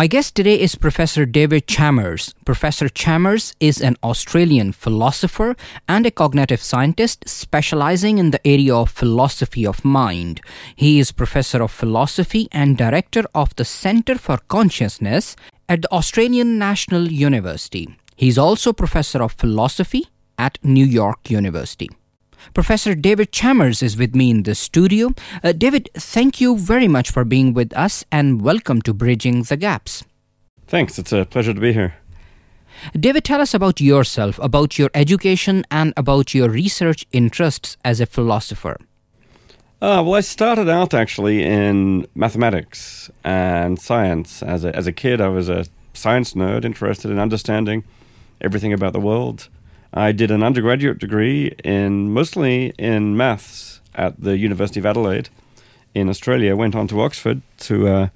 My guest today is Professor David Chalmers. Professor Chalmers is an Australian philosopher and a cognitive scientist specializing in the area of philosophy of mind. He is professor of philosophy and director of the Center for Consciousness at the Australian National University. He is also professor of philosophy at New York University. Professor David Chalmers is with me in the studio. Uh, David, thank you very much for being with us and welcome to Bridging the Gaps. Thanks, it's a pleasure to be here. David, tell us about yourself, about your education, and about your research interests as a philosopher. Uh, well, I started out actually in mathematics and science. As a, as a kid, I was a science nerd interested in understanding everything about the world. I did an undergraduate degree in mostly in maths at the University of Adelaide in Australia. Went on to Oxford to uh,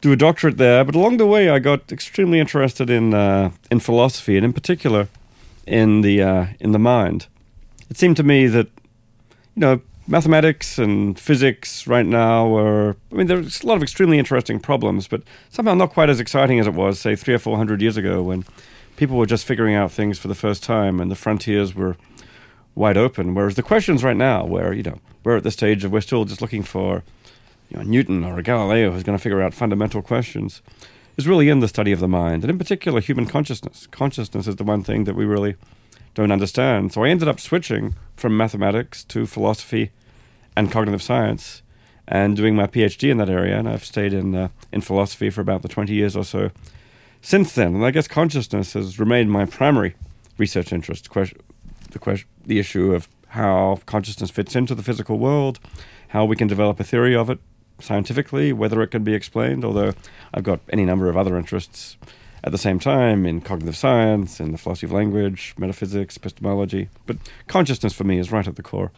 do a doctorate there, but along the way, I got extremely interested in uh, in philosophy and, in particular, in the uh, in the mind. It seemed to me that you know mathematics and physics right now are I mean there's a lot of extremely interesting problems, but somehow not quite as exciting as it was say three or four hundred years ago when people were just figuring out things for the first time and the frontiers were wide open. Whereas the questions right now, where, you know, we're at the stage of we're still just looking for you know, Newton or a Galileo who's going to figure out fundamental questions, is really in the study of the mind, and in particular, human consciousness. Consciousness is the one thing that we really don't understand. So I ended up switching from mathematics to philosophy and cognitive science and doing my PhD in that area. And I've stayed in, uh, in philosophy for about the 20 years or so since then, and I guess consciousness has remained my primary research interest. The, question, the issue of how consciousness fits into the physical world, how we can develop a theory of it scientifically, whether it can be explained. Although I've got any number of other interests at the same time in cognitive science, in the philosophy of language, metaphysics, epistemology. But consciousness for me is right at the core.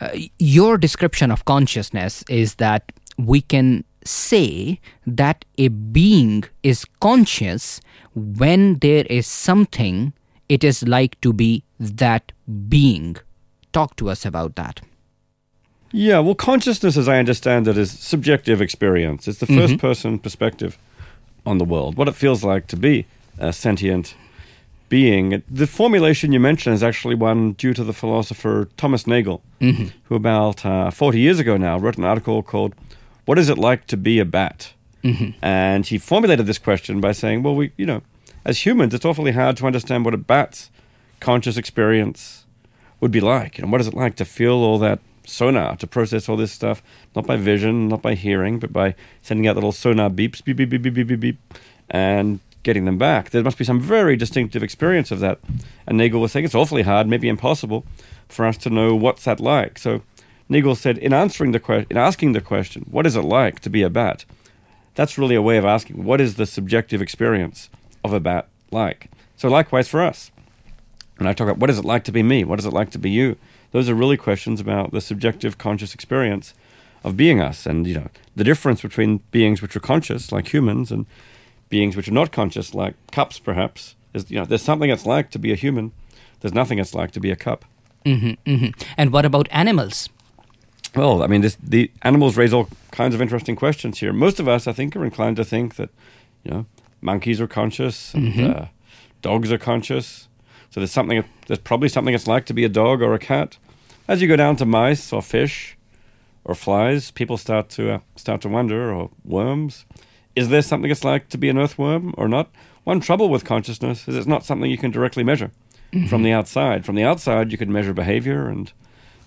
Uh, your description of consciousness is that we can say that a being is conscious when there is something it is like to be that being. Talk to us about that. Yeah, well, consciousness, as I understand it, is subjective experience. It's the 1st mm-hmm. person perspective on the world, what it feels like to be a sentient being. The formulation you mentioned is actually one due to the philosopher Thomas Nagel, mm-hmm. who about uh, 40 years ago now wrote an article called what is it like to be a bat? Mm-hmm. And he formulated this question by saying, well, we, you know, as humans, it's awfully hard to understand what a bat's conscious experience would be like. And what is it like to feel all that sonar, to process all this stuff, not by vision, not by hearing, but by sending out little sonar beeps, beep, beep, beep, beep, beep, beep, beep, and getting them back. There must be some very distinctive experience of that. And Nagel was saying it's awfully hard, maybe impossible, for us to know what's that like. So Nagel said, in answering the que- in asking the question, what is it like to be a bat? That's really a way of asking, what is the subjective experience of a bat like? So likewise for us. When I talk about what is it like to be me? What is it like to be you? Those are really questions about the subjective conscious experience of being us and you know the difference between beings which are conscious like humans and beings which are not conscious like cups perhaps is you know there's something it's like to be a human there's nothing it's like to be a cup mm-hmm, mm-hmm. and what about animals well, I mean, this, the animals raise all kinds of interesting questions here. Most of us, I think, are inclined to think that, you know, monkeys are conscious and mm-hmm. uh, dogs are conscious. So there's something. There's probably something it's like to be a dog or a cat. As you go down to mice or fish or flies, people start to uh, start to wonder, or worms. Is there something it's like to be an earthworm or not? One trouble with consciousness is it's not something you can directly measure mm-hmm. from the outside. From the outside, you can measure behavior and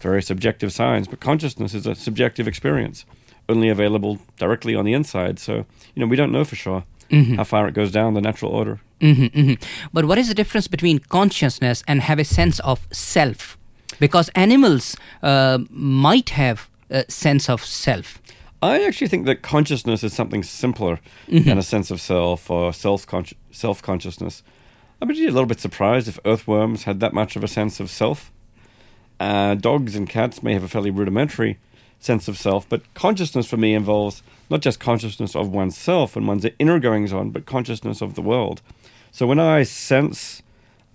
very subjective science, but consciousness is a subjective experience, only available directly on the inside. So, you know, we don't know for sure mm-hmm. how far it goes down the natural order. Mm-hmm, mm-hmm. But what is the difference between consciousness and have a sense of self? Because animals uh, might have a sense of self. I actually think that consciousness is something simpler mm-hmm. than a sense of self or self self consciousness. I'd be a little bit surprised if earthworms had that much of a sense of self. Uh, dogs and cats may have a fairly rudimentary sense of self, but consciousness for me involves not just consciousness of oneself and one's inner goings on, but consciousness of the world. So when I sense,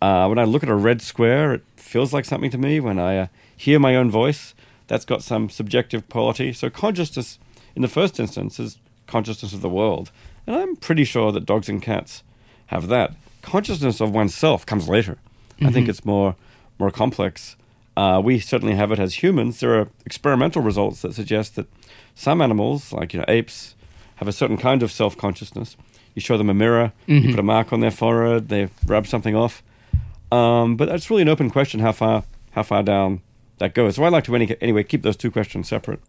uh, when I look at a red square, it feels like something to me. When I uh, hear my own voice, that's got some subjective quality. So consciousness, in the first instance, is consciousness of the world. And I'm pretty sure that dogs and cats have that. Consciousness of oneself comes later. I think it's more more complex. Uh, we certainly have it as humans. There are experimental results that suggest that some animals, like you know apes, have a certain kind of self consciousness. You show them a mirror, you put a mark on their forehead, they rub something off. Um, but that's really an open question how far how far down that goes. So I like to any, anyway keep those two questions separate.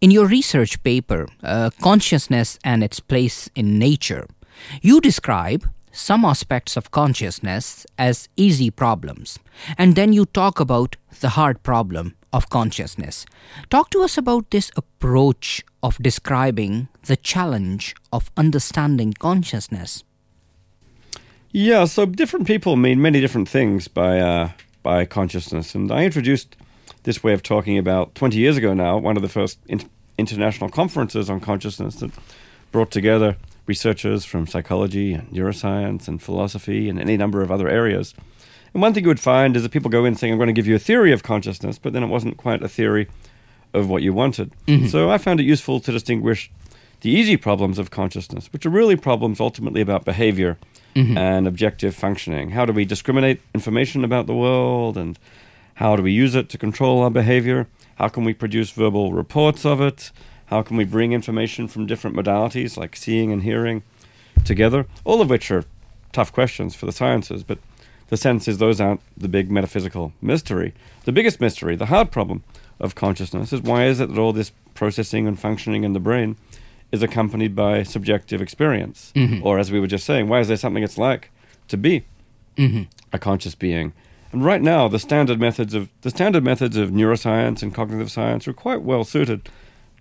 In your research paper, uh, Consciousness and Its Place in Nature, you describe some aspects of consciousness as easy problems, and then you talk about the hard problem of consciousness. Talk to us about this approach of describing the challenge of understanding consciousness. Yeah, so different people mean many different things by uh, by consciousness, and I introduced this way of talking about 20 years ago now, one of the first in- international conferences on consciousness that brought together researchers from psychology and neuroscience and philosophy and any number of other areas. And one thing you would find is that people go in saying, I'm going to give you a theory of consciousness, but then it wasn't quite a theory of what you wanted. Mm-hmm. So I found it useful to distinguish the easy problems of consciousness, which are really problems ultimately about behavior mm-hmm. and objective functioning. How do we discriminate information about the world and how do we use it to control our behavior? How can we produce verbal reports of it? How can we bring information from different modalities like seeing and hearing together? All of which are tough questions for the sciences, but the sense is those aren't the big metaphysical mystery. The biggest mystery, the hard problem of consciousness, is why is it that all this processing and functioning in the brain is accompanied by subjective experience? Mm-hmm. Or, as we were just saying, why is there something it's like to be mm-hmm. a conscious being? And right now, the standard methods of the standard methods of neuroscience and cognitive science are quite well suited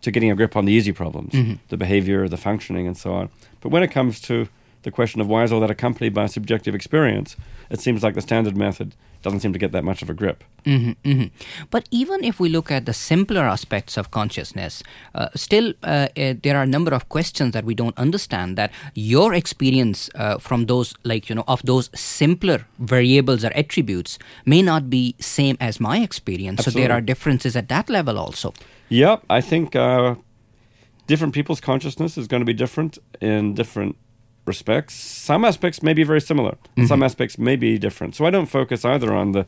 to getting a grip on the easy problems, mm-hmm. the behavior, the functioning, and so on. But when it comes to the question of why is all that accompanied by subjective experience, it seems like the standard method doesn't seem to get that much of a grip. Mhm, mhm. But even if we look at the simpler aspects of consciousness, uh, still uh, uh, there are a number of questions that we don't understand. That your experience uh, from those, like you know, of those simpler variables or attributes may not be same as my experience. So there are differences at that level also. Yeah, I think uh, different people's consciousness is going to be different in different respects. Some aspects may be very similar, and some aspects may be different. So I don't focus either on the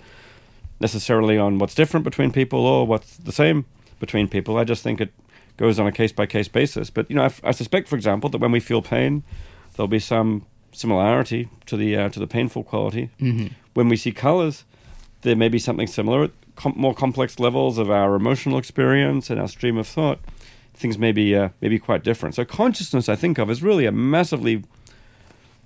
necessarily on what's different between people or what's the same between people. I just think it goes on a case by case basis. But you know, I, f- I suspect, for example, that when we feel pain, there'll be some similarity to the uh, to the painful quality. When we see colors, there may be something similar at com- more complex levels of our emotional experience and our stream of thought. Things may be uh, may be quite different. So consciousness, I think of, is really a massively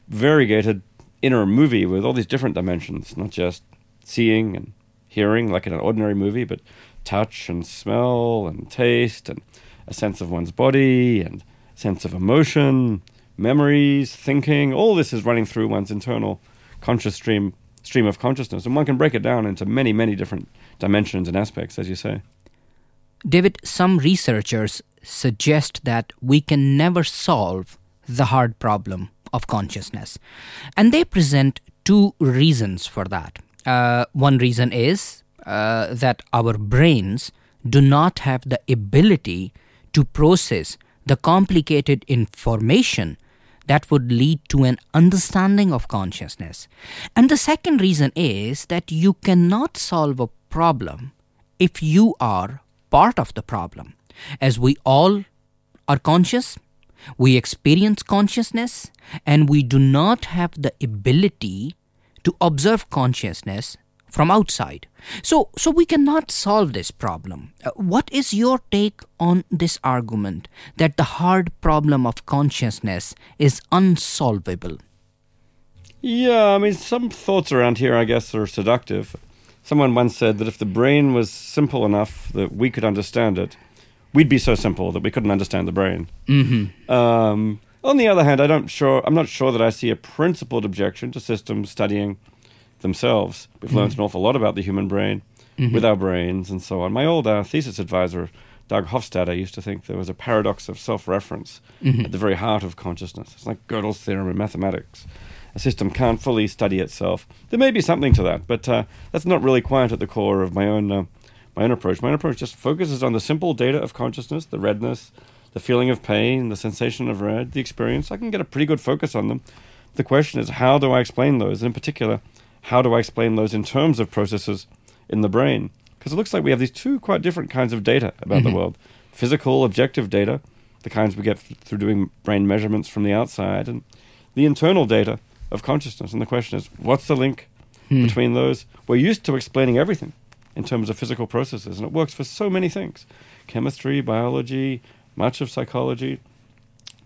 variegated inner movie with all these different dimensions, not just seeing and hearing like in an ordinary movie, but touch and smell and taste and a sense of one's body and sense of emotion, memories, thinking. All this is running through one's internal conscious stream stream of consciousness, and one can break it down into many, many different dimensions and aspects, as you say. David, some researchers suggest that we can never solve the hard problem of consciousness. And they present two reasons for that. Uh, one reason is uh, that our brains do not have the ability to process the complicated information that would lead to an understanding of consciousness. And the second reason is that you cannot solve a problem if you are part of the problem. As we all are conscious, we experience consciousness, and we do not have the ability to observe consciousness from outside. So, so we cannot solve this problem. Uh, what is your take on this argument that the hard problem of consciousness is unsolvable? Yeah, I mean, some thoughts around here, I guess, are seductive. Someone once said that if the brain was simple enough that we could understand it, we'd be so simple that we couldn't understand the brain. Mm-hmm. Um, on the other hand, I don't sure. I'm not sure that I see a principled objection to systems studying themselves. We've learned an awful lot about the human brain with our brains and so on. My old uh, thesis advisor, Doug Hofstadter, used to think there was a paradox of self-reference at the very heart of consciousness. It's like Gödel's theorem in mathematics. A system can't fully study itself. There may be something to that, but uh, that's not really quite at the core of my own uh, my own approach. My own approach just focuses on the simple data of consciousness, the redness, the feeling of pain, the sensation of red, the experience. I can get a pretty good focus on them. The question is, how do I explain those? And In particular, how do I explain those in terms of processes in the brain? Because it looks like we have these two quite different kinds of data about Mm-hmm. the world physical, objective data, the kinds we get f- through doing brain measurements from the outside, and the internal data of consciousness. And the question is, what's the link Hmm. between those? We're used to explaining everything in terms of physical processes, and it works for so many things chemistry, biology, much of psychology.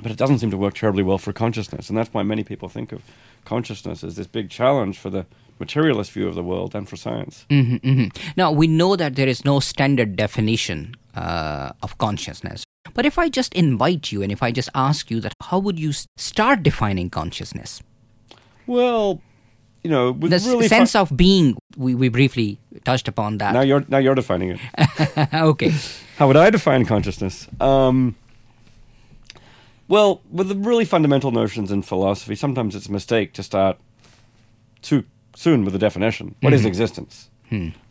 But it doesn't seem to work terribly well for consciousness. And that's why many people think of consciousness as this big challenge for the materialist view of the world and for science. Mhm, mhm. Now, we know that there is no standard definition uh, of consciousness. But if I just invite you and if I just ask you that, how would you start defining consciousness? Well, you know, with The really sense of being, we, we briefly touched upon that. now you're now you're defining it. okay. How would I define consciousness? Um, well, with the really fundamental notions in philosophy, sometimes it's a mistake to start too soon with a definition. What is existence?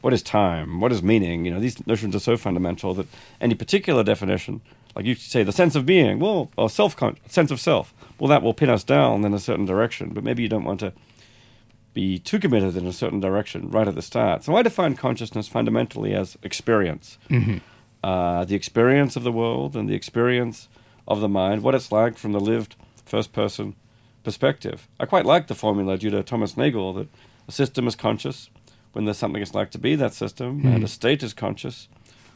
What is time? What is meaning? You know, these notions are so fundamental that any particular definition, like you say, the sense of being, well, or self sense of self, well, that will pin us down in a certain direction. But maybe you don't want to be too committed in a certain direction right at the start. So I define consciousness fundamentally as experience. Uh, the experience of the world and the experience of the mind, what it's like from the lived first person perspective. I quite like the formula due to Thomas Nagel that a system is conscious when there's something it's like to be that system, and a state is conscious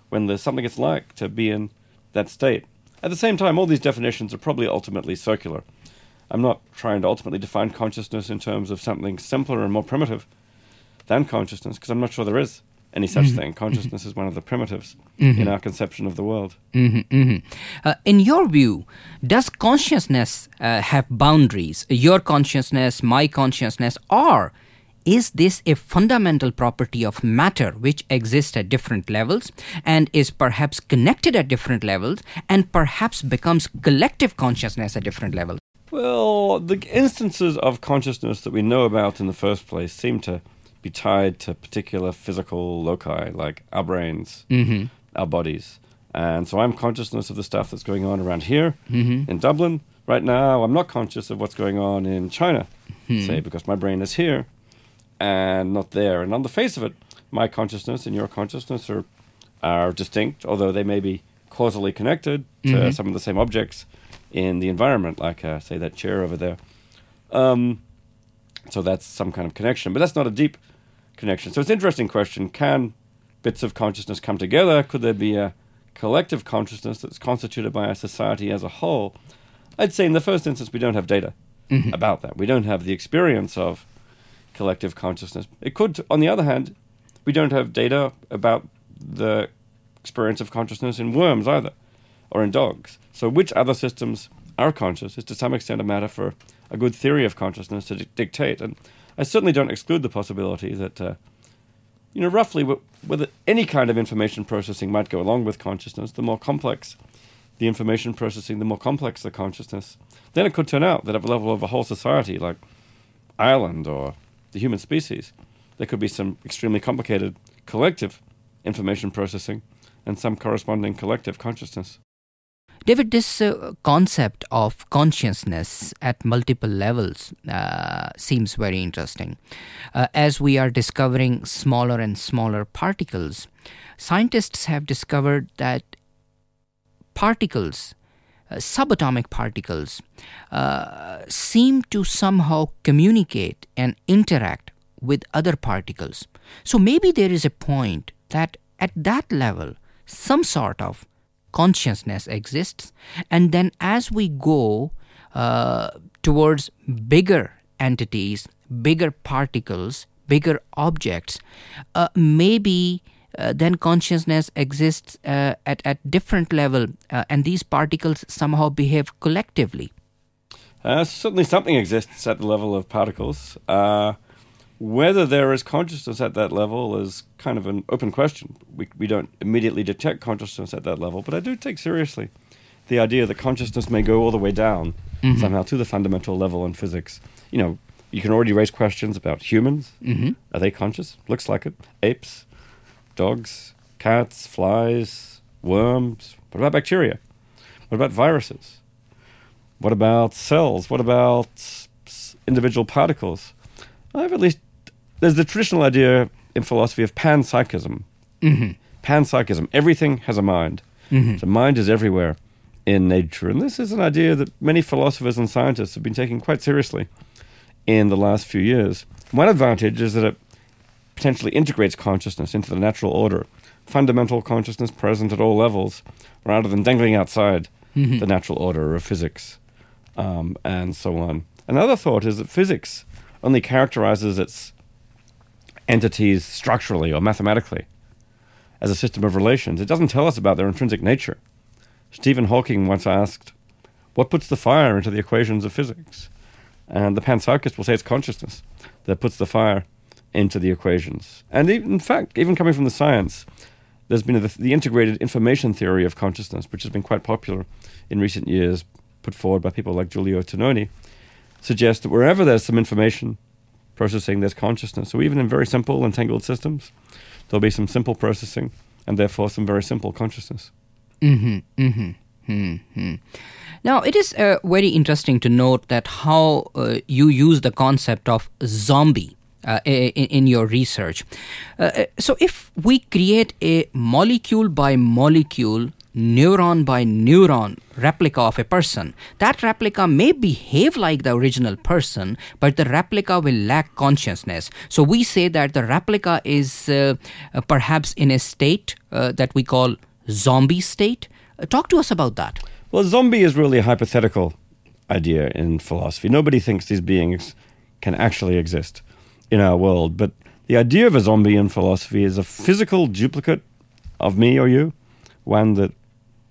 when there's something it's like to be in that state. At the same time, all these definitions are probably ultimately circular. I'm not trying to ultimately define consciousness in terms of something simpler and more primitive than consciousness, because I'm not sure there is any such thing. Consciousness is one of the primitives in our conception of the world. hmm hmm Uh, in your view, does consciousness uh, have boundaries? Your consciousness, my consciousness, or is this a fundamental property of matter which exists at different levels and is perhaps connected at different levels and perhaps becomes collective consciousness at different levels? Well, the instances of consciousness that we know about in the first place seem to be tied to particular physical loci, like our brains, Mm-hmm. our bodies. And so I'm consciousness of the stuff that's going on around here Mm-hmm. in Dublin. Right now, I'm not conscious of what's going on in China, say, because my brain is here and not there. And on the face of it, my consciousness and your consciousness are, are distinct, although they may be causally connected to Mhm. some of the same objects in the environment, like, uh, say, that chair over there. Um, so that's some kind of connection, but that's not a deep connection. So it's an interesting question. Can bits of consciousness come together? Could there be a collective consciousness that's constituted by a society as a whole? I'd say in the first instance, we don't have data about that. We don't have the experience of collective consciousness. It could, on the other hand, we don't have data about the experience of consciousness in worms either, or in dogs. So, which other systems are conscious is to some extent a matter for a good theory of consciousness to di- dictate. And I certainly don't exclude the possibility that, uh, you know, roughly wh- whether any kind of information processing might go along with consciousness, the more complex the information processing, the more complex the consciousness. Then it could turn out that at the level of a whole society, like Ireland or the human species, there could be some extremely complicated collective information processing and some corresponding collective consciousness. David, this uh, concept of consciousness at multiple levels uh, seems very interesting. Uh, as we are discovering smaller and smaller particles, scientists have discovered that particles, uh, subatomic particles, uh, seem to somehow communicate and interact with other particles. So maybe there is a point that at that level, some sort of consciousness exists, and then as we go uh, towards bigger entities, bigger particles, bigger objects, uh, maybe uh, then consciousness exists uh, at at different level, uh, and these particles somehow behave collectively. Uh, certainly, something exists at the level of particles. Whether there is consciousness at that level is kind of an open question. We, we don't immediately detect consciousness at that level, but I do take seriously the idea that consciousness may go all the way down somehow to the fundamental level in physics. You know, you can already raise questions about humans. Mm-hmm. Are they conscious? Looks like it. Apes, dogs, cats, flies, worms. What about bacteria? What about viruses? What about cells? What about individual particles? I have at least there's the traditional idea in philosophy of panpsychism. Mm-hmm. Panpsychism. Everything has a mind. Mm-hmm. The mind is everywhere in nature. And this is an idea that many philosophers and scientists have been taking quite seriously in the last few years. One advantage is that it potentially integrates consciousness into the natural order, fundamental consciousness present at all levels, rather than dangling outside Mhm. the natural order of physics, um, and so on. Another thought is that physics only characterizes its entities structurally or mathematically as a system of relations. It doesn't tell us about their intrinsic nature. Stephen Hawking once asked, What puts the fire into the equations of physics? And the panpsychist will say it's consciousness that puts the fire into the equations. And in fact, even coming from the science, there's been the, the integrated information theory of consciousness, which has been quite popular in recent years, put forward by people like Giulio Tononi, suggests that wherever there's some information processing, there's consciousness. So even in very simple entangled systems, there'll be some simple processing and therefore some very simple consciousness. Mm-hmm, mm-hmm, mm-hmm. Now, it is uh, very interesting to note that how uh, you use the concept of zombie uh, in, in your research. Uh, so, if we create a molecule by molecule, neuron by neuron replica of a person, that replica may behave like the original person, but the replica will lack consciousness. So, we say that the replica is uh, uh, perhaps in a state uh, that we call zombie state. Uh, talk to us about that. Well, zombie is really a hypothetical idea in philosophy. Nobody thinks these beings can actually exist in our world. But the idea of a zombie in philosophy is a physical duplicate of me or you, one that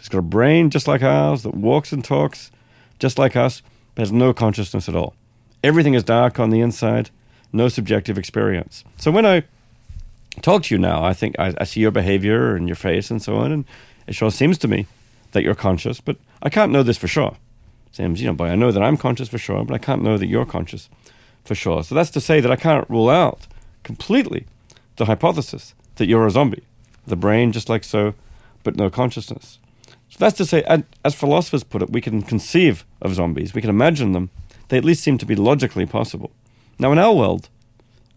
has got a brain just like ours, that walks and talks just like us, but has no consciousness at all. Everything is dark on the inside, no subjective experience. So when I talk to you now, I think I, I see your behavior and your face and so on, and it sure seems to me that you're conscious, but I can't know this for sure. Seems, you know, but I know that I'm conscious for sure, but I can't know that you're conscious for sure. So that's to say that I can't rule out completely the hypothesis that you're a zombie, the brain just like so, but no consciousness. So that's to say, as philosophers put it, we can conceive of zombies, we can imagine them. They at least seem to be logically possible. Now, in our world,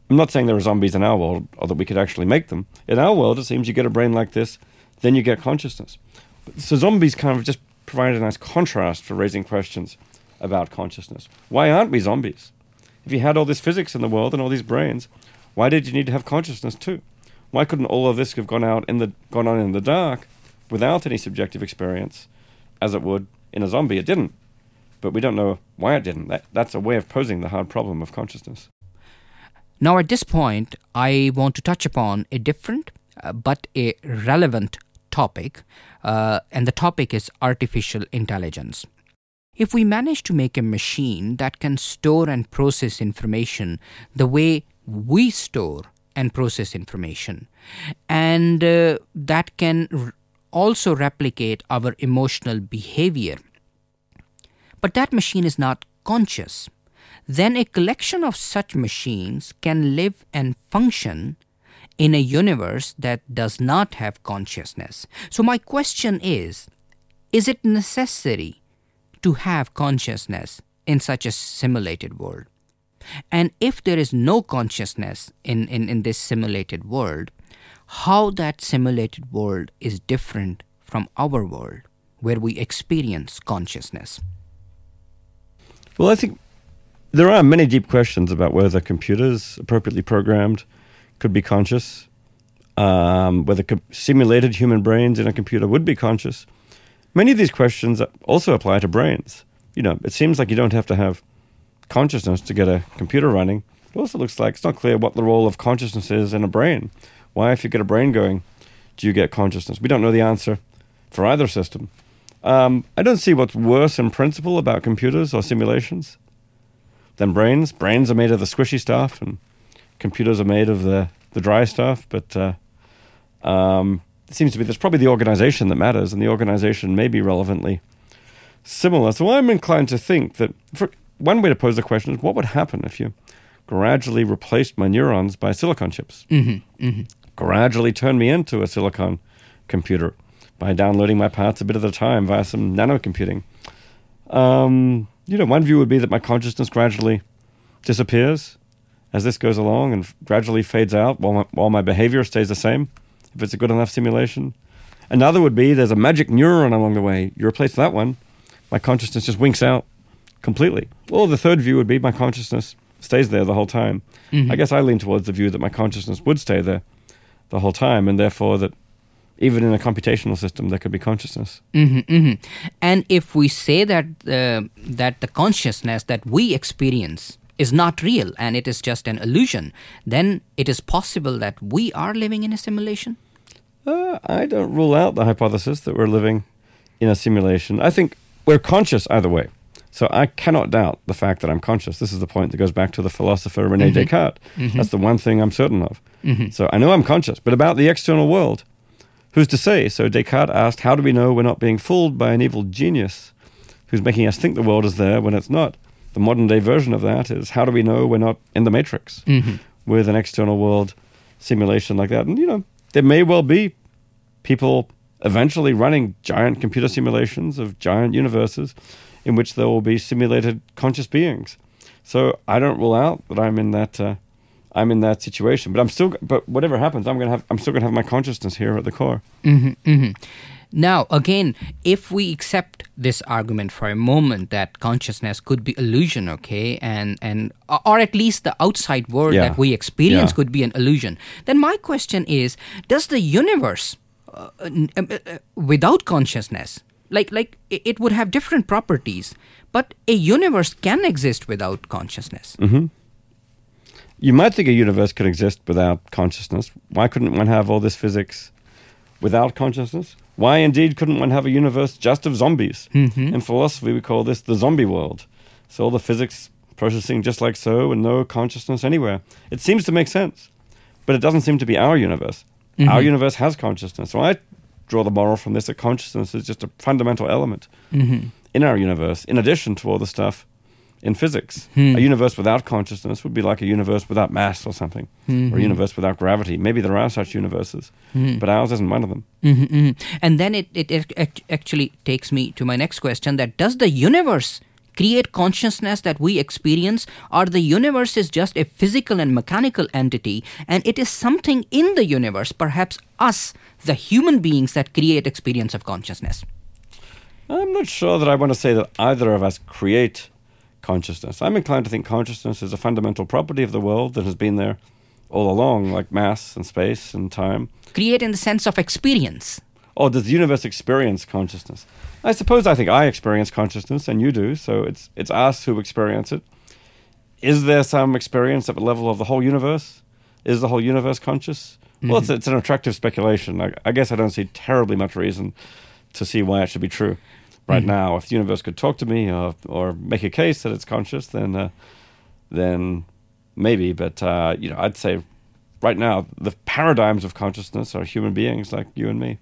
I'm not saying there are zombies in our world or that we could actually make them. In our world, it seems you get a brain like this, then you get consciousness. So zombies kind of just provide a nice contrast for raising questions about consciousness. Why aren't we zombies? If you had all this physics in the world and all these brains, why did you need to have consciousness too? Why couldn't all of this have gone out in the gone on in the dark without any subjective experience, as it would in a zombie? It didn't, but we don't know why it didn't. That, that's a way of posing the hard problem of consciousness. Now, at this point, I want to touch upon a different uh, but a relevant topic, uh, and the topic is artificial intelligence. If we manage to make a machine that can store and process information the way we store and process information, and uh, that can also replicate our emotional behavior, but that machine is not conscious, then a collection of such machines can live and function in a universe that does not have consciousness. So, my question is is it necessary to have consciousness in such a simulated world? And if there is no consciousness in, in, in this simulated world, how that simulated world is different from our world where we experience consciousness? Well, I think there are many deep questions about whether computers, appropriately programmed, could be conscious, um, whether co- simulated human brains in a computer would be conscious. Many of these questions also apply to brains. You know, it seems like you don't have to have consciousness to get a computer running. It also looks like it's not clear what the role of consciousness is in a brain. Why, if you get a brain going, do you get consciousness? We don't know the answer for either system. Um, I don't see what's worse in principle about computers or simulations than brains. Brains are made of the squishy stuff, and computers are made of the, the dry stuff. But uh, um, it seems to be there's probably the organization that matters, and the organization may be relevantly similar. So I'm inclined to think that for, one way to pose the question is what would happen if you gradually replaced my neurons by silicon chips? Mm-hmm, mm-hmm. Gradually turned me into a silicon computer. by downloading my parts a bit at a time via some nanocomputing. Um, you know, one view would be that my consciousness gradually disappears as this goes along and f- gradually fades out while my, while my behavior stays the same, if it's a good enough simulation. Another would be there's a magic neuron along the way. You replace that one, my consciousness just winks out completely. Or the third view would be my consciousness stays there the whole time. I guess I lean towards the view that my consciousness would stay there the whole time, and therefore that even in a computational system there could be consciousness. hmm hmm And if we say that uh, that the consciousness that we experience is not real and it is just an illusion, then it is possible that we are living in a simulation. Uh, I don't rule out the hypothesis that we're living in a simulation. I think we're conscious either way. So I cannot doubt the fact that I'm conscious. This is the point that goes back to the philosopher Rene mm-hmm. Descartes. Mm-hmm. That's the one thing I'm certain of. Mm-hmm. So I know I'm conscious, but about the external world, who's to say? So Descartes asked, How do we know we're not being fooled by an evil genius who's making us think the world is there when it's not? The modern day version of that is, How do we know we're not in the matrix with an external world simulation like that? And, you know, there may well be people eventually running giant computer simulations of giant universes in which there will be simulated conscious beings. So I don't rule out that I'm in that uh, I'm in that situation, but I'm still but whatever happens, I'm gonna have I'm still gonna have my consciousness here at the core. Now, again, if we accept this argument for a moment that consciousness could be illusion, okay, and and or at least the outside world Yeah. that we experience Yeah. could be an illusion, then my question is: Does the universe, uh, uh, uh, without consciousness, like like it would have different properties, but a universe can exist without consciousness? Mm-hmm. You might think a universe could exist without consciousness. Why couldn't one have all this physics without consciousness? Why indeed couldn't one have a universe just of zombies? Mm-hmm. In philosophy, we call this the zombie world. So all the physics processing just like so, and no consciousness anywhere. It seems to make sense, but it doesn't seem to be our universe. Our mm-hmm. universe has consciousness. So I draw the moral from this that consciousness is just a fundamental element in our universe, in addition to all the stuff in physics. A universe without consciousness would be like a universe without mass or something, or a universe without gravity. Maybe there are such universes, but ours isn't one of them. hmm hmm And then it, it, it actually takes me to my next question that does the universe create consciousness that we experience, or the universe is just a physical and mechanical entity, and it is something in the universe, perhaps us, the human beings, that create experience of consciousness? I'm not sure that I want to say that either of us create consciousness. I'm inclined to think consciousness is a fundamental property of the world that has been there all along, like mass and space and time. Create in the sense of experience. Oh, does the universe experience consciousness? I suppose I think I experience consciousness, and you do. So it's it's us who experience it. Is there some experience at the level of the whole universe? Is the whole universe conscious? Well, it's, it's an attractive speculation. I, I guess I don't see terribly much reason to see why it should be true right now. If the universe could talk to me or or make a case that it's conscious, then uh, then maybe. But uh, you know, I'd say right now the paradigms of consciousness are human beings like you and me.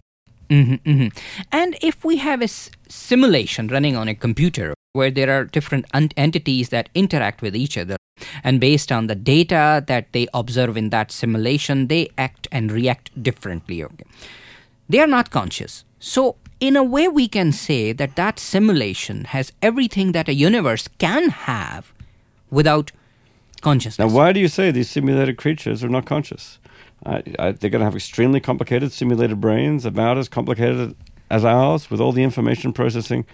Hmm hmm And if we have a s- simulation running on a computer where there are different un- entities that interact with each other, and based on the data that they observe in that simulation, they act and react differently. Okay, they are not conscious. So, in a way, we can say that that simulation has everything that a universe can have without consciousness. Now, why do you say these simulated creatures are not conscious? I, they're going to have extremely complicated simulated brains, about as complicated as ours, with all the information processing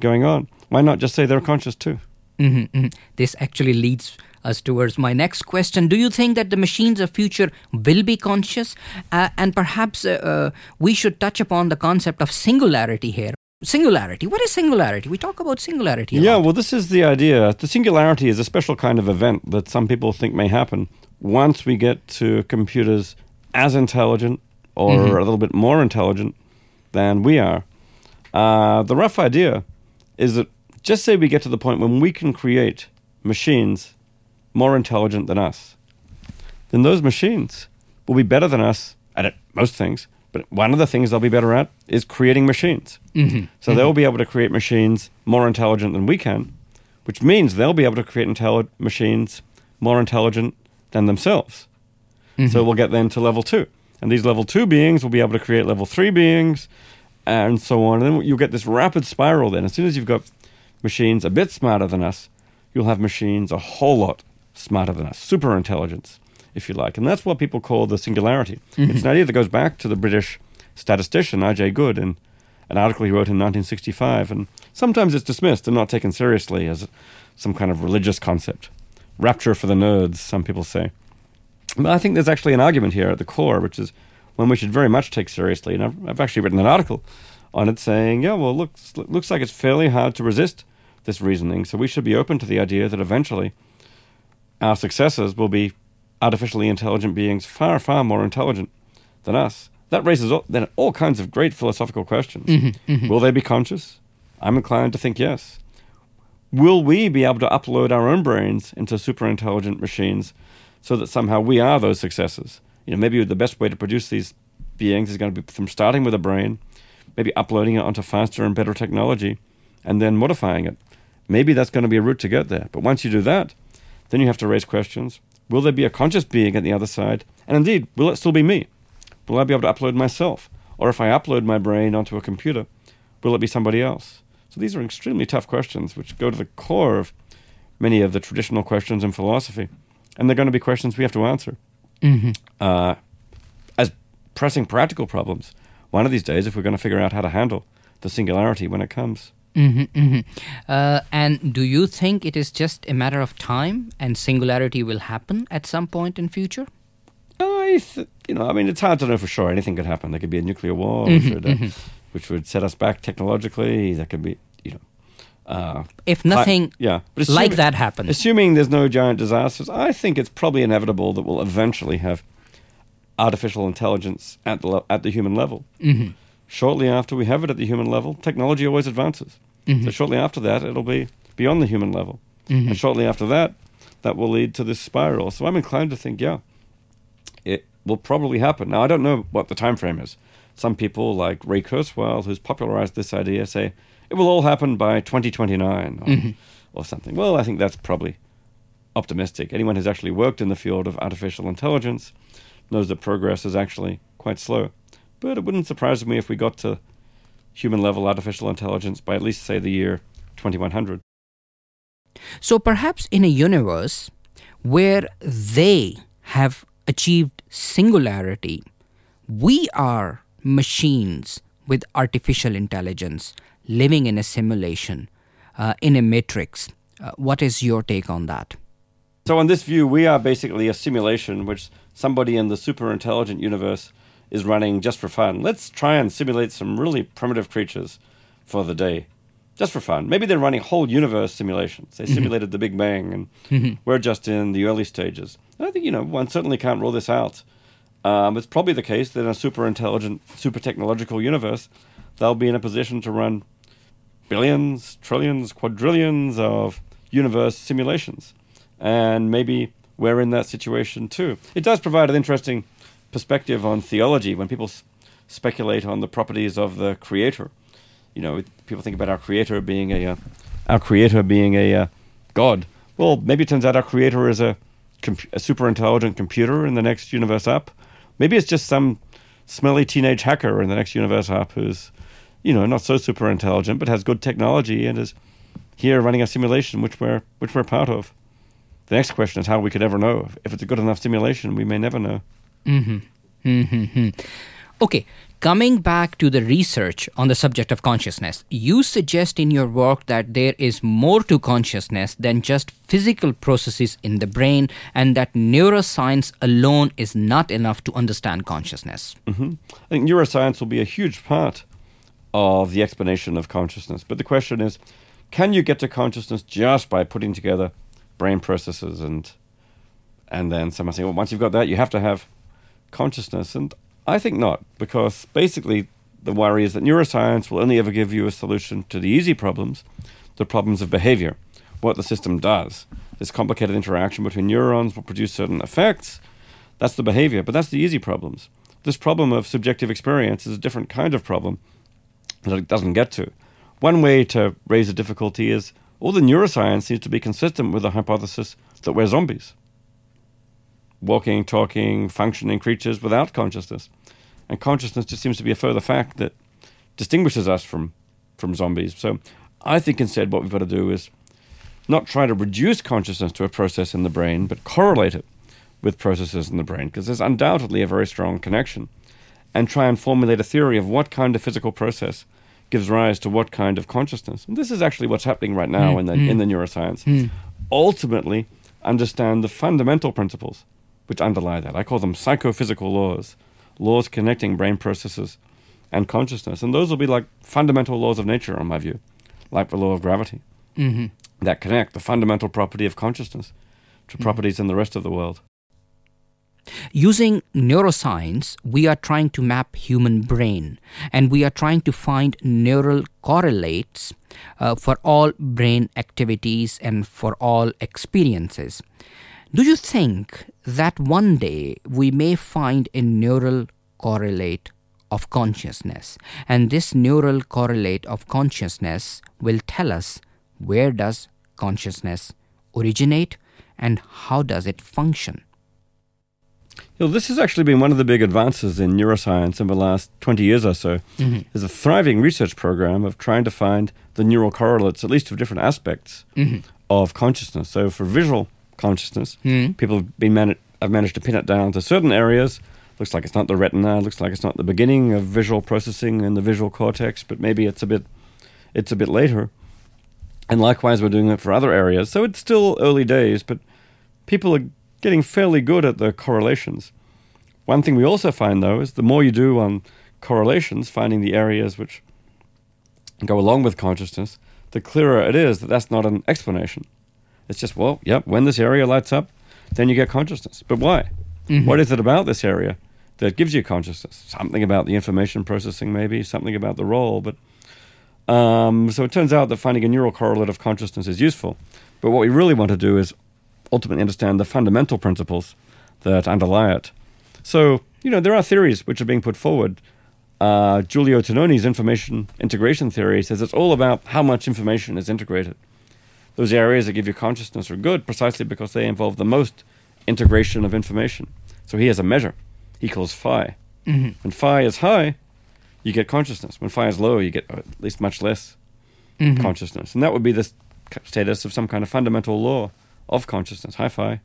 going on. Why not just say they're conscious too? Mhm, mhm. This actually leads us towards my next question. Do you think that the machines of future will be conscious? Uh, and perhaps uh, uh, we should touch upon the concept of singularity here. Singularity. What is singularity? We talk about singularity. Yeah, lot. well, this is the idea. The singularity is a special kind of event that some people think may happen once we get to computers as intelligent or a little bit more intelligent than we are. Uh, the rough idea is that just say we get to the point when we can create machines more intelligent than us, then those machines will be better than us at most things. But one of the things they'll be better at is creating machines. Mm-hmm. So mm-hmm. they'll be able to create machines more intelligent than we can, which means they'll be able to create intelli- machines more intelligent than themselves. Mm-hmm. So we'll get them to level two. And these level two beings will be able to create level three beings, and so on. And then you'll get this rapid spiral then. As soon as you've got machines a bit smarter than us, you'll have machines a whole lot smarter than us, super intelligence, if you like. And that's what people call the singularity. Mm-hmm. It's an idea that goes back to the British statistician I.J. Good in an article he wrote in 1965. And sometimes it's dismissed and not taken seriously as some kind of religious concept. Rapture for the nerds, some people say. But I think there's actually an argument here at the core, which is one we should very much take seriously. And I've, I've actually written an article on it saying, yeah, well, looks looks like it's fairly hard to resist this reasoning. So we should be open to the idea that eventually our successors will be artificially intelligent beings far, far more intelligent than us. That raises all, then all kinds of great philosophical questions. Mm-hmm, mm-hmm. Will they be conscious? I'm inclined to think yes. Will we be able to upload our own brains into super intelligent machines so that somehow we are those successors? You know, maybe the best way to produce these beings is going to be from starting with a brain, maybe uploading it onto faster and better technology, and then modifying it. Maybe that's going to be a route to get there. But once you do that, then you have to raise questions. Will there be a conscious being at the other side? And indeed, will it still be me? Will I be able to upload myself? Or if I upload my brain onto a computer, will it be somebody else? So these are extremely tough questions which go to the core of many of the traditional questions in philosophy. And they're going to be questions we have to answer uh, as pressing practical problems. One of these days, if we're going to figure out how to handle the singularity when it comes. Uh, and do you think it is just a matter of time and singularity will happen at some point in future? I, th- you know, I mean, it's hard to know for sure. Anything could happen. There could be a nuclear war, which, would, uh, which would set us back technologically. There could be, you know, uh, If nothing yeah, but like that happens. Assuming there's no giant disasters, I think it's probably inevitable that we'll eventually have artificial intelligence at the at the human level. Mm-hmm. Shortly after we have it at the human level, technology always advances. Mm-hmm. So shortly after that, it'll be beyond the human level, mm-hmm. and shortly after that, that will lead to this spiral. So I'm inclined to think, yeah, it will probably happen. Now I don't know what the time frame is. Some people like Ray Kurzweil, who's popularized this idea, say it will all happen by 2029 or, mm-hmm. or something. Well, I think that's probably optimistic. Anyone who's actually worked in the field of artificial intelligence knows that progress is actually quite slow. But it wouldn't surprise me if we got to human level artificial intelligence by at least, say, the year 2100. So perhaps in a universe where they have achieved singularity, we are machines with artificial intelligence living in a simulation, uh, in a matrix. Uh, what is your take on that? So, in this view, we are basically a simulation which somebody in the super intelligent universe is running just for fun. Let's try and simulate some really primitive creatures for the day, just for fun. Maybe they're running whole universe simulations. They simulated the Big Bang, and we're just in the early stages. And I think, you know, one certainly can't rule this out. Um, it's probably the case that in a super intelligent, super technological universe, they'll be in a position to run billions, trillions, quadrillions of universe simulations. And maybe we're in that situation too. It does provide an interesting perspective on theology when people s- speculate on the properties of the creator. You know, people think about our creator being a uh, our creator being a uh, god. Well, maybe it turns out our creator is a, comp- a super intelligent computer in the next universe up. Maybe it's just some smelly teenage hacker in the next universe up who's, you know, not so super intelligent but has good technology and is here running a simulation which we're which we're part of. The next question is how we could ever know if it's a good enough simulation. We may never know. Okay, coming back to the research on the subject of consciousness, you suggest in your work that there is more to consciousness than just physical processes in the brain, and that neuroscience alone is not enough to understand consciousness. Hmm. I think neuroscience will be a huge part of the explanation of consciousness. But the question is, can you get to consciousness just by putting together brain processes and and then someone saying, well, once you've got that, you have to have consciousness. And I think not, because basically the worry is that neuroscience will only ever give you a solution to the easy problems, the problems of behavior, what the system does. This complicated interaction between neurons will produce certain effects. That's the behavior, but that's the easy problems. This problem of subjective experience is a different kind of problem that it doesn't get to. One way to raise the difficulty is all the neuroscience needs to be consistent with the hypothesis that we're zombies. Walking, talking, functioning creatures without consciousness. And consciousness just seems to be a further fact that distinguishes us from from zombies. So I think instead what we've got to do is not try to reduce consciousness to a process in the brain, but correlate it with processes in the brain, because there's undoubtedly a very strong connection, and try and formulate a theory of what kind of physical process gives rise to what kind of consciousness. And this is actually what's happening right now Mm, in the mm. in the neuroscience. Mm. Ultimately, understand the fundamental principles which underlie that. I call them psychophysical laws, laws connecting brain processes and consciousness. And those will be like fundamental laws of nature, in my view, like the law of gravity, Mhm. that connect the fundamental property of consciousness to properties in the rest of the world. Using neuroscience, we are trying to map human brain and we are trying to find neural correlates uh, for all brain activities and for all experiences. Do you think that one day we may find a neural correlate of consciousness and this neural correlate of consciousness will tell us where does consciousness originate and how does it function? You know, this has actually been one of the big advances in neuroscience in the last 20 years or so. Mhm. There's a thriving research program of trying to find the neural correlates, at least of different aspects Mhm. of consciousness. So for visual consciousness, Hmm. people have been have managed to pin it down to certain areas. Looks like it's not the retina. Looks like it's not the beginning of visual processing in the visual cortex, but maybe it's a bit it's a bit later. And likewise, we're doing it for other areas. So it's still early days, but people are getting fairly good at the correlations. One thing we also find, though, is the more you do on correlations, finding the areas which go along with consciousness, the clearer it is that that's not an explanation. It's just, well, yep, when this area lights up, then you get consciousness. But why? Mhm. What is it about this area that gives you consciousness? Something about the information processing, maybe, something about the role. But um, so it turns out that finding a neural correlate of consciousness is useful. But what we really want to do is ultimately understand the fundamental principles that underlie it. So, you know, there are theories which are being put forward. Uh, Giulio Tononi's information integration theory says it's all about how much information is integrated. Those areas that give you consciousness are good precisely because they involve the most integration of information. So he has a measure he calls phi. Mhm. When phi is high, you get consciousness. When phi is low, you get at least much less Mhm. consciousness. And that would be the status of some kind of fundamental law of consciousness, high phi,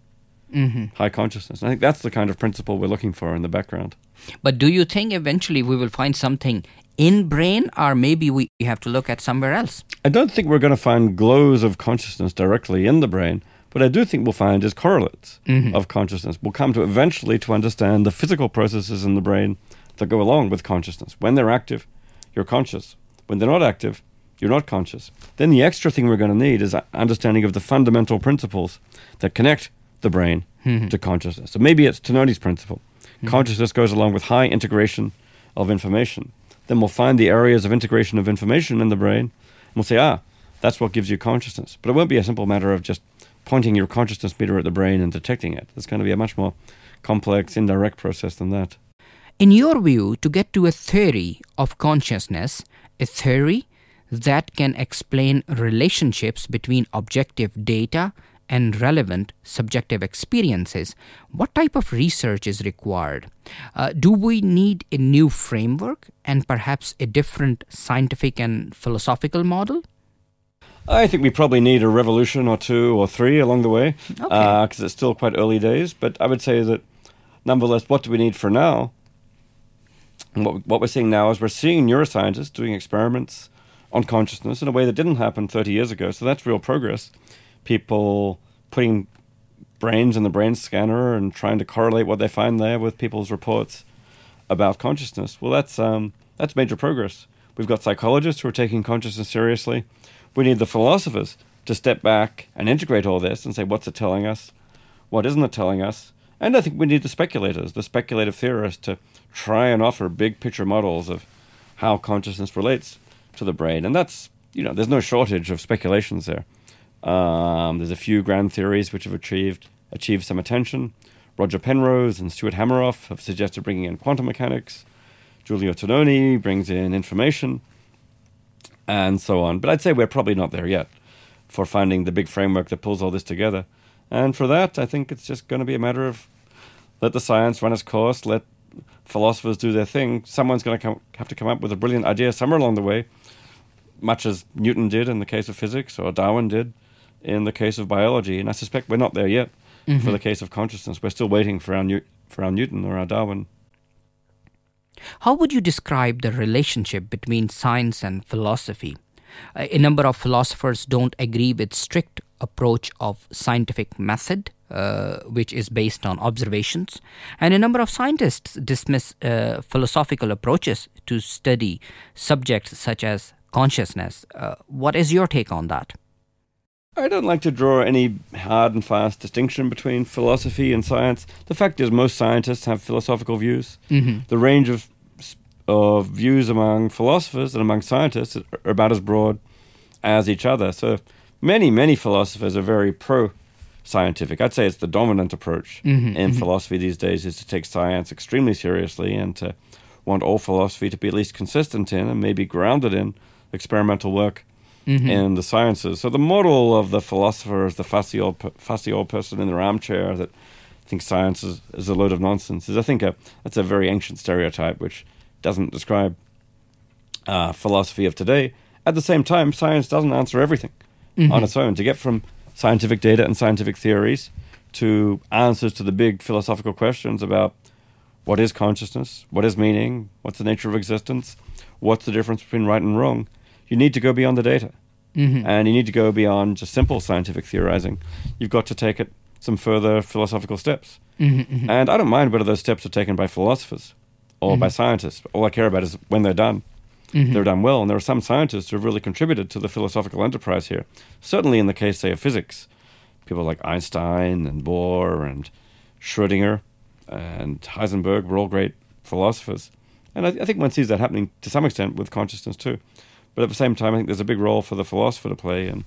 Mhm. high consciousness. And I think that's the kind of principle we're looking for in the background. But do you think eventually we will find something in brain or maybe we have to look at somewhere else? I don't think we're going to find glows of consciousness directly in the brain. But I do think we'll find is correlates Mhm. of consciousness. We'll come to eventually to understand the physical processes in the brain that go along with consciousness. When they're active, you're conscious. When they're not active, you're not conscious. Then the extra thing we're going to need is understanding of the fundamental principles that connect the brain Mhm. to consciousness. So maybe it's Tononi's principle. Consciousness goes along with high integration of information. Then we'll find the areas of integration of information in the brain, and we'll say, ah, that's what gives you consciousness. But it won't be a simple matter of just pointing your consciousness meter at the brain and detecting it. It's going to be a much more complex, indirect process than that. In your view, to get to a theory of consciousness, a theory that can explain relationships between objective data and relevant subjective experiences, what type of research is required? Uh, do we need a new framework and perhaps a different scientific and philosophical model? I think we probably need a revolution or two or three along the way Okay. because it's still quite early days. But I would say that, nonetheless, what do we need for now? And what, what we're seeing now is we're seeing neuroscientists doing experiments on consciousness in a way that didn't happen 30 years ago. So that's real progress. People putting brains in the brain scanner and trying to correlate what they find there with people's reports about consciousness. Well, that's um, that's major progress. We've got psychologists who are taking consciousness seriously. We need the philosophers to step back and integrate all this and say, what's it telling us? What isn't it telling us? And I think we need the speculators, the speculative theorists, to try and offer big picture models of how consciousness relates to the brain. And that's, you know, there's no shortage of speculations there. Um, there's a few grand theories which have achieved achieved some attention. Roger Penrose and Stuart Hameroff have suggested bringing in quantum mechanics. Giulio Tononi brings in information, and so on. But I'd say we're probably not there yet for finding the big framework that pulls all this together. And for that, I think it's just going to be a matter of let the science run its course, let philosophers do their thing, someone's going to have to come up with a brilliant idea somewhere along the way, much as Newton did in the case of physics or Darwin did in the case of biology. And I suspect we're not there yet mm-hmm. for the case of consciousness. We're still waiting for our, New- for our Newton or our Darwin. How would you describe the relationship between science and philosophy? A number of philosophers don't agree with strict approach of scientific method uh, which is based on observations and a number of scientists dismiss uh, philosophical approaches to study subjects such as consciousness uh, what is your take on that I don't like to draw any hard and fast distinction between philosophy and science. The fact is, most scientists have philosophical views. Mm-hmm. The range of of views among philosophers and among scientists are about as broad as each other. So many, many philosophers are very pro scientific. I'd say it's the dominant approach mm-hmm, in mm-hmm. philosophy these days is to take science extremely seriously and to want all philosophy to be at least consistent in and maybe grounded in experimental work mm-hmm. in the sciences. So the model of the philosopher is the fussy old, fussy old person in their armchair that thinks science is, is a load of nonsense. Is I think a, that's a very ancient stereotype which doesn't describe uh, philosophy of today. At the same time, science doesn't answer everything mm-hmm. on its own. To get from scientific data and scientific theories to answers to the big philosophical questions about what is consciousness, what is meaning, what's the nature of existence, what's the difference between right and wrong, you need to go beyond the data. Mm-hmm. And you need to go beyond just simple scientific theorizing. You've got to take it some further philosophical steps. Mm-hmm, mm-hmm. And I don't mind whether those steps are taken by philosophers or by mm-hmm. scientists. All I care about is when they're done. Mm-hmm. They're done well, and there are some scientists who have really contributed to the philosophical enterprise here. Certainly, in the case, say, of physics, people like Einstein and Bohr and Schrödinger and Heisenberg were all great philosophers. And I, I, think one sees that happening to some extent with consciousness too. But at the same time, I think there's a big role for the philosopher to play in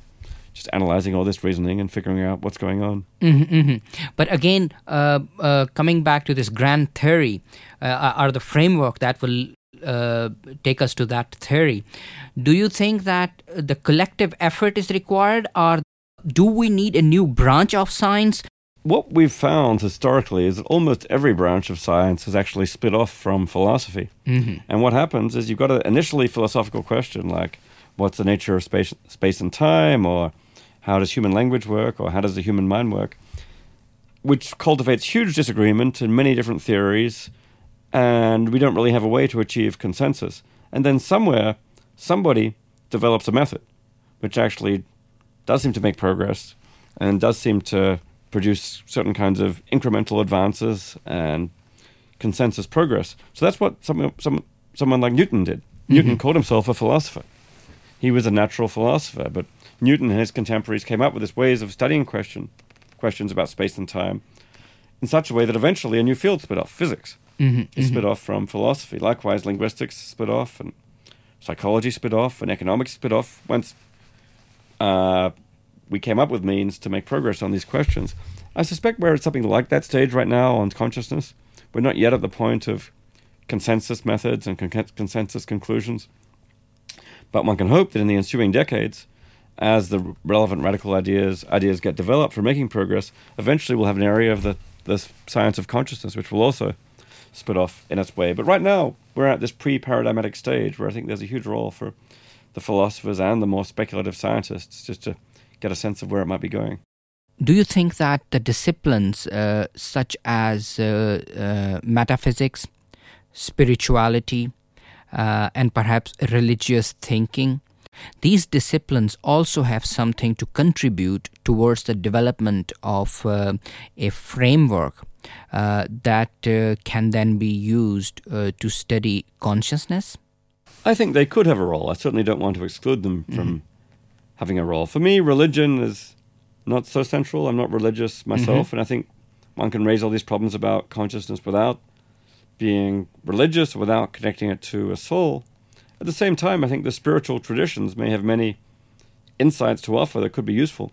just analyzing all this reasoning and figuring out what's going on. Mm-hmm, mm-hmm. But again, uh, uh, coming back to this grand theory, uh, are the framework that will uh, take us to that theory. Do you think that the collective effort is required, or do we need a new branch of science? What we've found historically is that almost every branch of science has actually split off from philosophy. Mm-hmm. And what happens is you've got an initially philosophical question like, what's the nature of space, space and time, or how does human language work, or how does the human mind work, which cultivates huge disagreement in many different theories and we don't really have a way to achieve consensus. And then somewhere, somebody develops a method which actually does seem to make progress and does seem to produce certain kinds of incremental advances and consensus progress. So that's what some, some, someone like Newton did. Mm-hmm. Newton called himself a philosopher. He was a natural philosopher, but Newton and his contemporaries came up with this ways of studying question, questions about space and time in such a way that eventually a new field split off, physics mm-hmm, mm-hmm. split off from philosophy. Likewise, linguistics split off, and psychology split off, and economics split off. Once uh, we came up with means to make progress on these questions, I suspect we're at something like that stage right now on consciousness. We're not yet at the point of consensus methods and con- consensus conclusions. But one can hope that in the ensuing decades, as the relevant radical ideas ideas get developed for making progress, eventually we'll have an area of the, the science of consciousness which will also split off in its way. But right now, we're at this pre paradigmatic stage where I think there's a huge role for the philosophers and the more speculative scientists just to get a sense of where it might be going. Do you think that the disciplines uh, such as uh, uh, metaphysics, spirituality, uh, and perhaps religious thinking, these disciplines also have something to contribute towards the development of uh, a framework uh, that uh, can then be used uh, to study consciousness? I think they could have a role. I certainly don't want to exclude them from mm-hmm. Having a role. For me, religion is not so central. I'm not religious myself, mm-hmm. and I think one can raise all these problems about consciousness without being religious, without connecting it to a soul. At the same time, I think the spiritual traditions may have many insights to offer that could be useful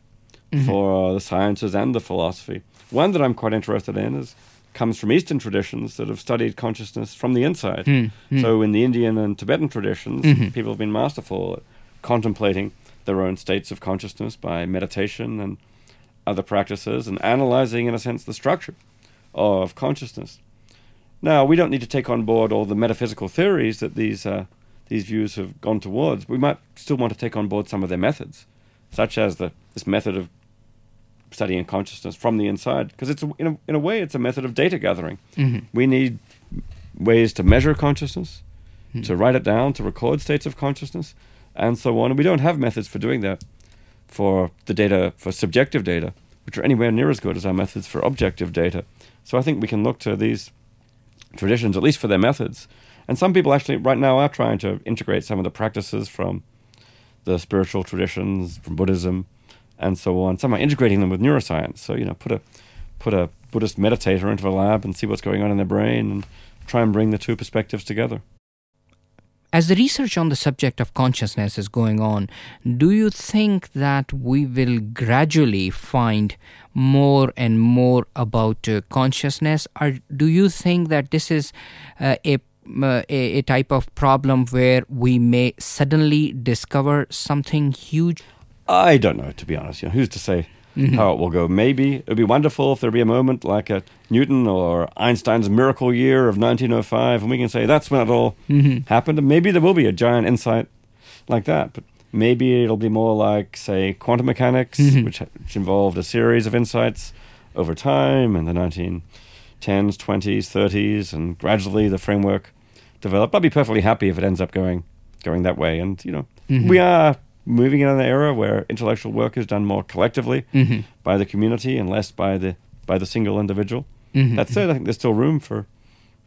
mm-hmm. for uh, the sciences and the philosophy. One that I'm quite interested in is comes from Eastern traditions that have studied consciousness from the inside. Mm-hmm. So in the Indian and Tibetan traditions, mm-hmm. people have been masterful at contemplating their own states of consciousness by meditation and other practices and analyzing, in a sense, the structure of consciousness. Now, we don't need to take on board all the metaphysical theories that these, uh, these views have gone towards. We might still want to take on board some of their methods, such as the, this method of studying consciousness from the inside, because it's in, a, in a way it's a method of data gathering. Mhm. We need ways to measure consciousness, Hmm. to write it down, to record states of consciousness, and so on. And we don't have methods for doing that for the data, for subjective data, which are anywhere near as good as our methods for objective data. So I think we can look to these traditions, at least for their methods. And some people actually, right now, are trying to integrate some of the practices from the spiritual traditions, from Buddhism, and so on. Some are integrating them with neuroscience. So you know, put a put a Buddhist meditator into a lab and see what's going on in their brain, and try and bring the two perspectives together. As the research on the subject of consciousness is going on, do you think that we will gradually find more and more about uh, consciousness, or do you think that this is uh, a, uh, a type of problem where we may suddenly discover something huge? I don't know, to be honest. You know, who's to say Mm-hmm. how it will go? Maybe it would be wonderful if there'd be a moment like a Newton or Einstein's miracle year of 1905, and we can say that's when it all mm-hmm. happened. And maybe there will be a giant insight like that. But maybe it'll be more like, say, quantum mechanics, mm-hmm. which, which involved a series of insights over time in the 1910s, 20s, 30s, and gradually the framework developed. I'd be perfectly happy if it ends up going going that way. And you know, we are moving in an era where intellectual work is done more collectively Mhm. by the community and less by the by the single individual. Mhm. That said, I think there's still room for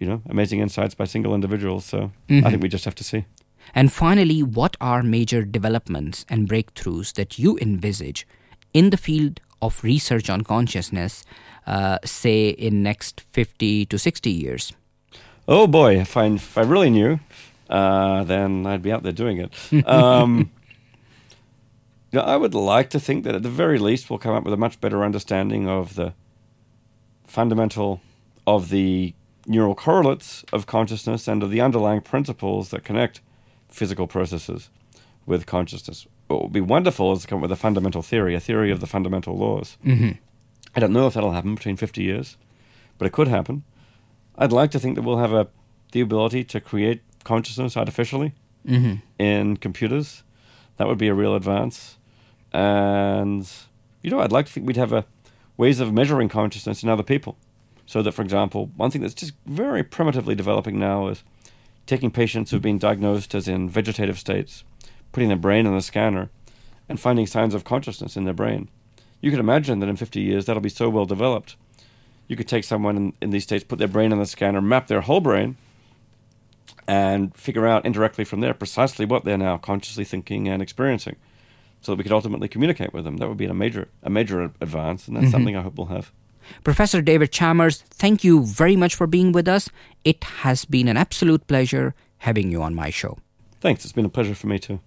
you know amazing insights by single individuals. So Mhm. I think we just have to see. And finally, what are major developments and breakthroughs that you envisage in the field of research on consciousness, uh, say in next 50 to 60 years? Oh boy, if I if I really knew, uh, then I'd be out there doing it. Um, you know, I would like to think that at the very least we'll come up with a much better understanding of the fundamental of the neural correlates of consciousness and of the underlying principles that connect physical processes with consciousness. What would be wonderful is to come up with a fundamental theory, a theory of the fundamental laws. Mm-hmm. I don't know if that'll happen between 50 years, but it could happen. I'd like to think that we'll have a, the ability to create consciousness artificially Mm-hmm. in computers. That would be a real advance. And, you know, I'd like to think we'd have a, ways of measuring consciousness in other people. So that, for example, one thing that's just very primitively developing now is taking patients who've been diagnosed as in vegetative states, putting their brain in the scanner, and finding signs of consciousness in their brain. You could imagine that in 50 years that'll be so well developed. You could take someone in, in these states, put their brain in the scanner, map their whole brain, and figure out indirectly from there precisely what they're now consciously thinking and experiencing, so that we could ultimately communicate with them. That would be a major a major advance, and that's mm-hmm. something I hope we'll have. Professor David Chalmers, thank you very much for being with us. It has been an absolute pleasure having you on my show. Thanks. It's been a pleasure for me too.